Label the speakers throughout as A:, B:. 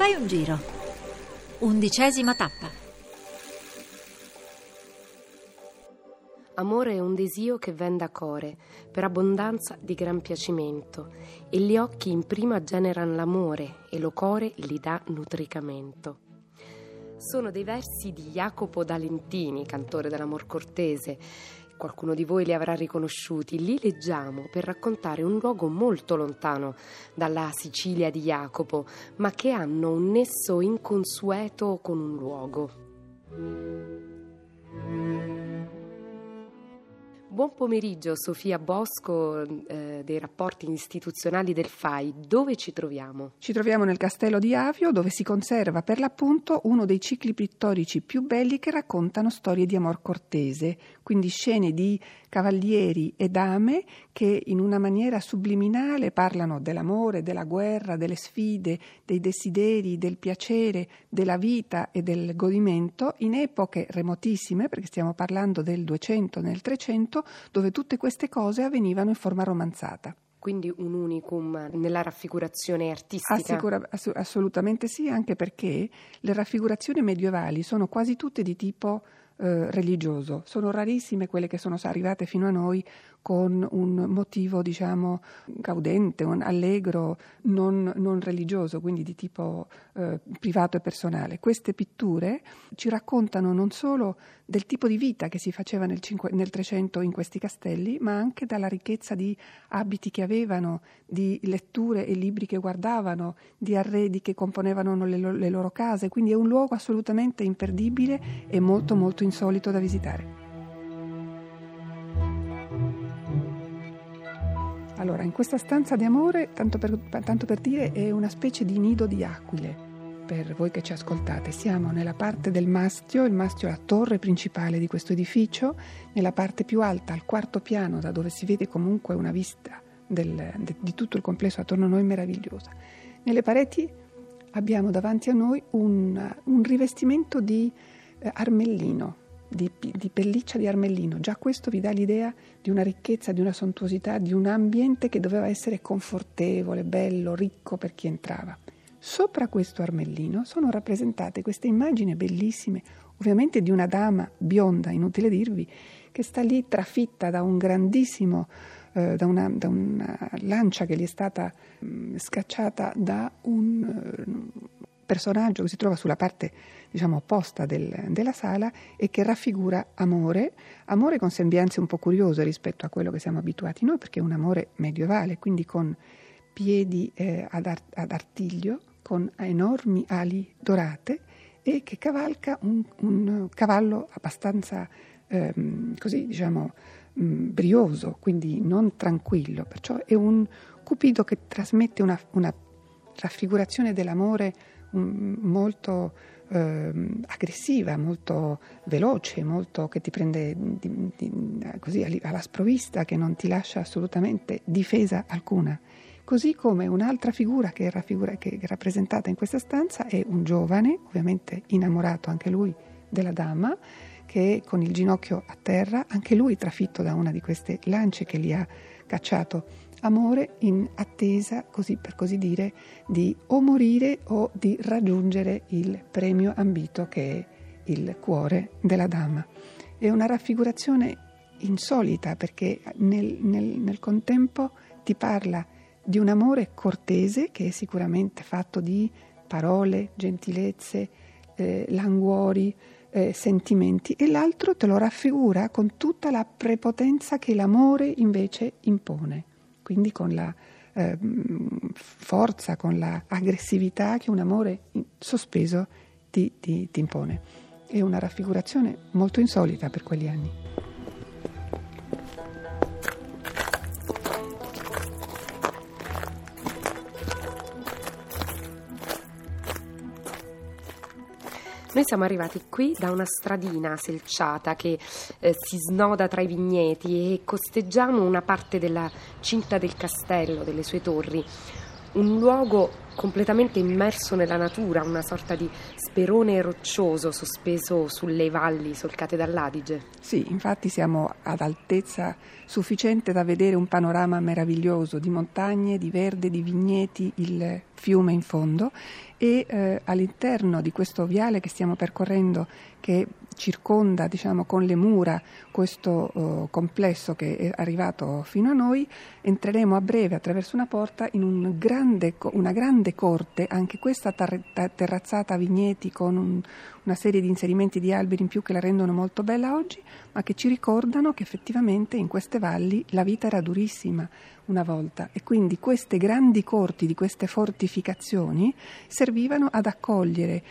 A: Fai un giro. Undicesima tappa.
B: Amore è un desio che vende a core, per abbondanza di gran piacimento, e gli occhi in prima generan l'amore, e lo core gli dà nutricamento. Sono dei versi di Jacopo D'Alentini, cantore dell'amor cortese, qualcuno di voi li avrà riconosciuti, li leggiamo per raccontare un luogo molto lontano dalla Sicilia di Jacopo, ma che hanno un nesso inconsueto con un luogo. Buon pomeriggio Sofia Bosco eh, dei rapporti istituzionali del FAI. Dove ci troviamo?
C: Ci troviamo nel castello di Avio dove si conserva per l'appunto uno dei cicli pittorici più belli che raccontano storie di amor cortese, quindi scene di cavalieri e dame che in una maniera subliminale parlano dell'amore, della guerra, delle sfide, dei desideri, del piacere, della vita e del godimento in epoche remotissime, perché stiamo parlando del 200 nel 300, dove tutte queste cose avvenivano in forma romanzata.
B: Quindi un unicum nella raffigurazione artistica?
C: Assicura, ass- assolutamente sì, anche perché le raffigurazioni medievali sono quasi tutte di tipo eh, religioso. Sono rarissime quelle che sono arrivate fino a noi con un motivo, diciamo, gaudente, un allegro, non, non religioso, quindi di tipo eh, privato e personale. Queste pitture ci raccontano non solo del tipo di vita che si faceva nel, cinque, nel 300 in questi castelli, ma anche dalla ricchezza di abiti che avevano, di letture e libri che guardavano, di arredi che componevano le, le loro case. Quindi è un luogo assolutamente imperdibile e molto molto insolito da visitare. Allora, in questa stanza di amore, tanto per, tanto per, dire, è una specie di nido di aquile. Per voi che ci ascoltate, siamo nella parte del mastio, il mastio è la torre principale di questo edificio, nella parte più alta, al quarto piano, da dove si vede comunque una vista del, de, di tutto il complesso attorno a noi meravigliosa. Nelle pareti abbiamo davanti a noi un, un rivestimento di eh, armellino, di, di, pelliccia di armellino. Già questo vi dà l'idea di una ricchezza, di una sontuosità, di un ambiente che doveva essere confortevole, bello, ricco per chi entrava. Sopra questo armellino sono rappresentate queste immagini bellissime, ovviamente di una dama bionda, inutile dirvi, che sta lì trafitta da un grandissimo, eh, da, una, da, una, lancia che gli è stata mh, mm, scacciata da un, uh, personaggio che si trova sulla parte diciamo, opposta del, della sala e che raffigura amore, amore con sembianze un po' curiose rispetto a quello che siamo abituati noi, perché è un amore medievale, quindi con piedi eh, ad, art- ad, artiglio, con enormi ali dorate e che cavalca un, un cavallo abbastanza ehm, così, diciamo, mh, mm, brioso, quindi non tranquillo, perciò è un cupido che trasmette una, una raffigurazione dell'amore molto eh, aggressiva, molto veloce, molto che ti prende di, di, così alla sprovvista, che non ti lascia assolutamente difesa alcuna. Così come un'altra figura che, raffigura, che è rappresentata in questa stanza è un giovane, ovviamente innamorato anche lui della dama, che con il ginocchio a terra, anche lui trafitto da una di queste lance che gli ha cacciato amore in attesa, così per così dire, di o morire o di raggiungere il premio ambito che è il cuore della dama. È una raffigurazione insolita perché nel, nel, nel contempo ti parla di un amore cortese che è sicuramente fatto di parole, gentilezze, eh, languori, eh, sentimenti e l'altro te lo raffigura con tutta la prepotenza che l'amore invece impone quindi con la eh, forza, con l'aggressività che un amore sospeso ti, ti, ti impone. È una raffigurazione molto insolita per quegli anni.
B: Noi siamo arrivati qui da una stradina selciata che eh, si snoda tra i vigneti e costeggiamo una parte della cinta del castello, delle sue torri, un luogo completamente immerso nella natura, una sorta di sperone roccioso sospeso sulle valli solcate dall'Adige.
C: Sì, infatti siamo ad altezza sufficiente da vedere un panorama meraviglioso di montagne, di verde, di vigneti, il fiume in fondo e eh, all'interno di questo viale che stiamo percorrendo che circonda diciamo, con le mura questo uh, complesso che è arrivato fino a noi, entreremo a breve attraverso una porta in un grande, una grande corte, anche questa tar- terrazzata a vigneti con un, una serie di inserimenti di alberi in più che la rendono molto bella oggi, ma che ci ricordano che effettivamente in queste valli la vita era durissima una volta. E quindi queste grandi corti di queste fortificazioni servivano ad accogliere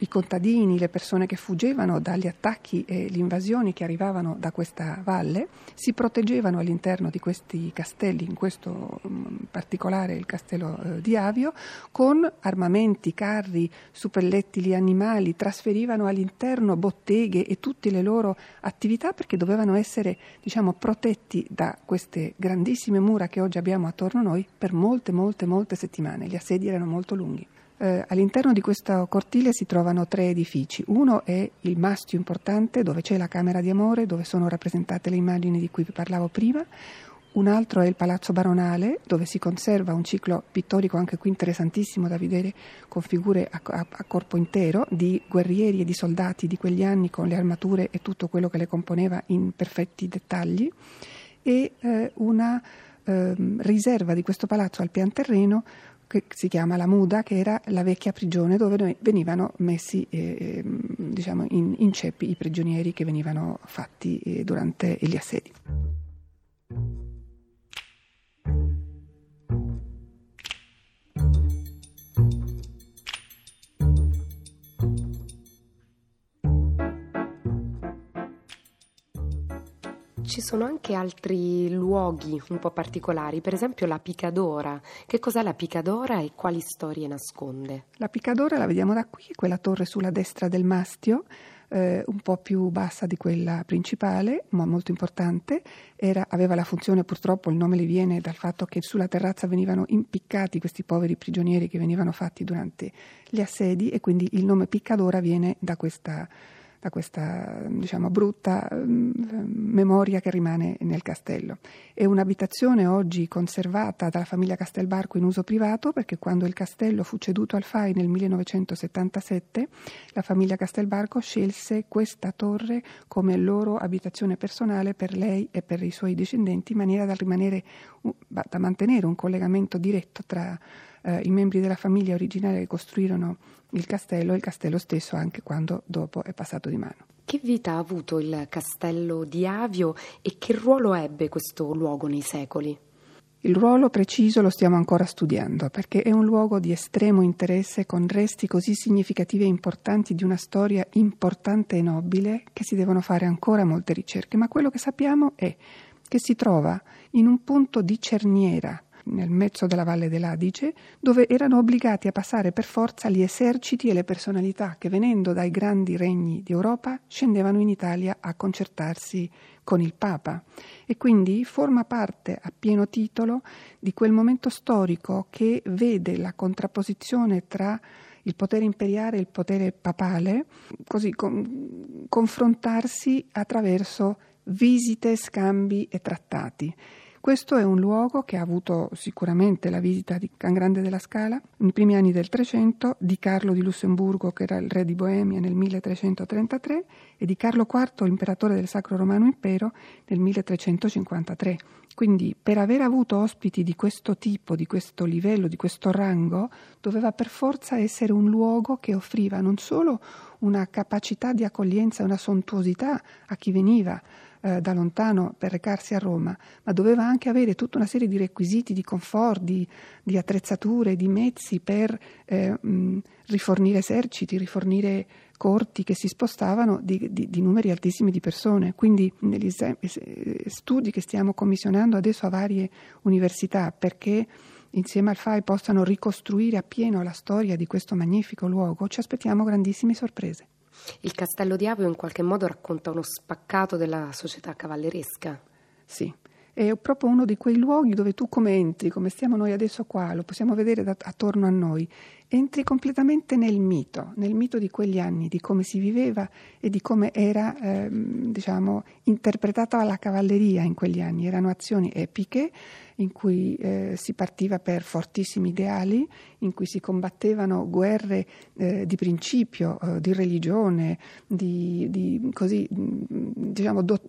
C: i contadini, le persone che fuggevano dagli attacchi e le invasioni che arrivavano da questa valle, si proteggevano all'interno di questi castelli, in questo mm, particolare il castello eh, di Avio, con armamenti, carri, suppellettili animali, trasferivano all'interno botteghe e tutte le loro attività perché dovevano essere diciamo, protetti da queste grandissime mura che oggi abbiamo attorno a noi per molte, molte, molte settimane. Gli assedi erano molto lunghi. Eh, all'interno di questo cortile si trovano tre edifici. Uno è il mastio importante dove c'è la Camera di Amore, dove sono rappresentate le immagini di cui vi parlavo prima. Un altro è il Palazzo Baronale, dove si conserva un ciclo pittorico anche qui interessantissimo da vedere con figure a, a, a, corpo intero di guerrieri e di soldati di quegli anni con le armature e tutto quello che le componeva in perfetti dettagli. E eh, una eh, riserva di questo palazzo al pian terreno che si chiama la Muda, che era la vecchia prigione dove venivano messi eh, diciamo in, in, ceppi i prigionieri che venivano fatti eh, durante gli assedi.
B: Sono anche altri luoghi un po' particolari, per esempio la Picadora. Che cos'è la Picadora e quali storie nasconde?
C: La Picadora la vediamo da qui, quella torre sulla destra del mastio, eh, un po' più bassa di quella principale, ma molto importante. Era, aveva la funzione, purtroppo il nome le viene dal fatto che sulla terrazza venivano impiccati questi poveri prigionieri che venivano fatti durante gli assedi e quindi il nome Piccadora viene da questa da questa diciamo, brutta um, memoria che rimane nel castello. È un'abitazione oggi conservata dalla famiglia Castelbarco in uso privato perché quando il castello fu ceduto al FAI nel 1977 la famiglia Castelbarco scelse questa torre come loro abitazione personale per lei e per i suoi discendenti in maniera da, rimanere, da mantenere un collegamento diretto tra eh, i membri della famiglia originaria che costruirono il castello e il castello stesso anche quando dopo è passato di mano.
B: Che vita ha avuto il castello di Avio e che ruolo ebbe questo luogo nei secoli?
C: Il ruolo preciso lo stiamo ancora studiando perché è un luogo di estremo interesse con resti così significativi e importanti di una storia importante e nobile che si devono fare ancora molte ricerche, ma quello che sappiamo è che si trova in un punto di cerniera nel mezzo della Valle dell'Adice, dove erano obbligati a passare per forza gli eserciti e le personalità che venendo dai grandi regni d'Europa scendevano in Italia a concertarsi con il Papa e quindi forma parte a pieno titolo di quel momento storico che vede la contrapposizione tra il potere imperiale e il potere papale, così con, confrontarsi attraverso visite, scambi e trattati. Questo è un luogo che ha avuto sicuramente la visita di Can Grande della Scala nei primi anni del Trecento, di Carlo di Lussemburgo che era il re di Boemia nel 1333 e di Carlo IV, imperatore del Sacro Romano Impero, nel 1353. Quindi per aver avuto ospiti di questo tipo, di questo livello, di questo rango, doveva per forza essere un luogo che offriva non solo una capacità di accoglienza una sontuosità a chi veniva, eh, da lontano per recarsi a Roma, ma doveva anche avere tutta una serie di requisiti, di comfort, di, di attrezzature, di mezzi per eh, mh, rifornire eserciti, rifornire corti che si spostavano di, di, di, numeri altissimi di persone. Quindi negli studi che stiamo commissionando adesso a varie università perché insieme al FAI possano ricostruire appieno la storia di questo magnifico luogo, ci aspettiamo grandissime sorprese.
B: Il castello di Avio in qualche modo racconta uno spaccato della società cavalleresca.
C: Sì, è proprio uno di quei luoghi dove tu come entri, come stiamo noi adesso qua, lo possiamo vedere da, attorno a noi, entri completamente nel mito, nel mito di quegli anni, di come si viveva e di come era eh, diciamo, interpretata la cavalleria in quegli anni. Erano azioni epiche in cui eh, si partiva per fortissimi ideali, in cui si combattevano guerre eh, di principio, eh, di religione, di, di così, diciamo, do,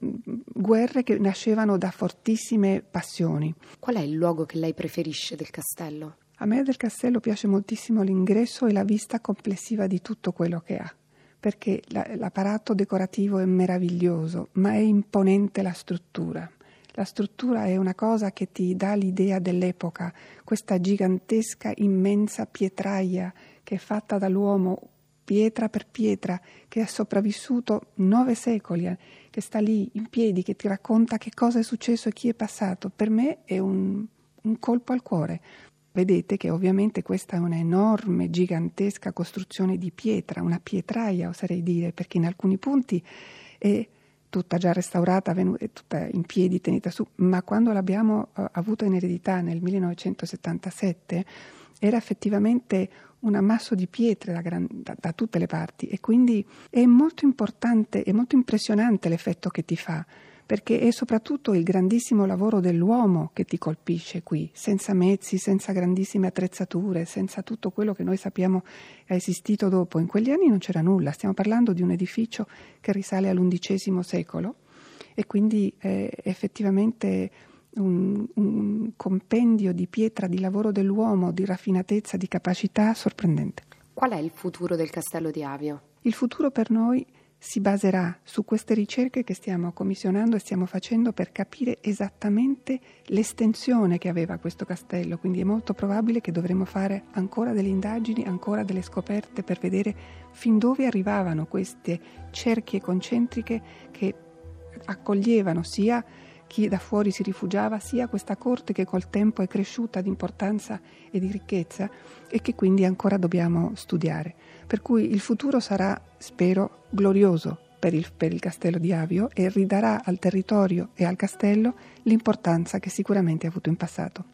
C: guerre che nascevano da fortissime passioni.
B: Qual è il luogo che lei preferisce del castello?
C: A me del castello piace moltissimo l'ingresso e la vista complessiva di tutto quello che ha, perché l'apparato decorativo è meraviglioso, ma è imponente la struttura. La struttura è una cosa che ti dà l'idea dell'epoca, questa gigantesca, immensa pietraia che è fatta dall'uomo pietra per pietra, che ha sopravvissuto nove secoli, eh, che sta lì in piedi, che ti racconta che cosa è successo e chi è passato. Per me è un, un colpo al cuore. Vedete che ovviamente questa è un'enorme, gigantesca costruzione di pietra, una pietraia oserei dire, perché in alcuni punti è tutta già restaurata, tutta in piedi, tenuta su, ma quando l'abbiamo uh, avuta in eredità nel 1977 era effettivamente un ammasso di pietre da, gran, da, da tutte le parti e quindi è molto importante, è molto impressionante l'effetto che ti fa perché è soprattutto il grandissimo lavoro dell'uomo che ti colpisce qui, senza mezzi, senza grandissime attrezzature, senza tutto quello che noi sappiamo è esistito dopo. In quegli anni non c'era nulla, stiamo parlando di un edificio che risale all'undicesimo secolo e quindi è effettivamente un, un compendio di pietra, di lavoro dell'uomo, di raffinatezza, di capacità sorprendente.
B: Qual è il futuro del castello di Avio?
C: Il futuro per noi è si baserà su queste ricerche che stiamo commissionando e stiamo facendo per capire esattamente l'estensione che aveva questo castello, quindi è molto probabile che dovremo fare ancora delle indagini, ancora delle scoperte per vedere fin dove arrivavano queste cerchie concentriche che accoglievano sia chi da fuori si rifugiava, sia questa corte che col tempo è cresciuta di importanza e di ricchezza e che quindi ancora dobbiamo studiare. Per cui il futuro sarà, spero, glorioso per il, per il, castello di Avio e ridarà al territorio e al castello l'importanza che sicuramente ha avuto in passato.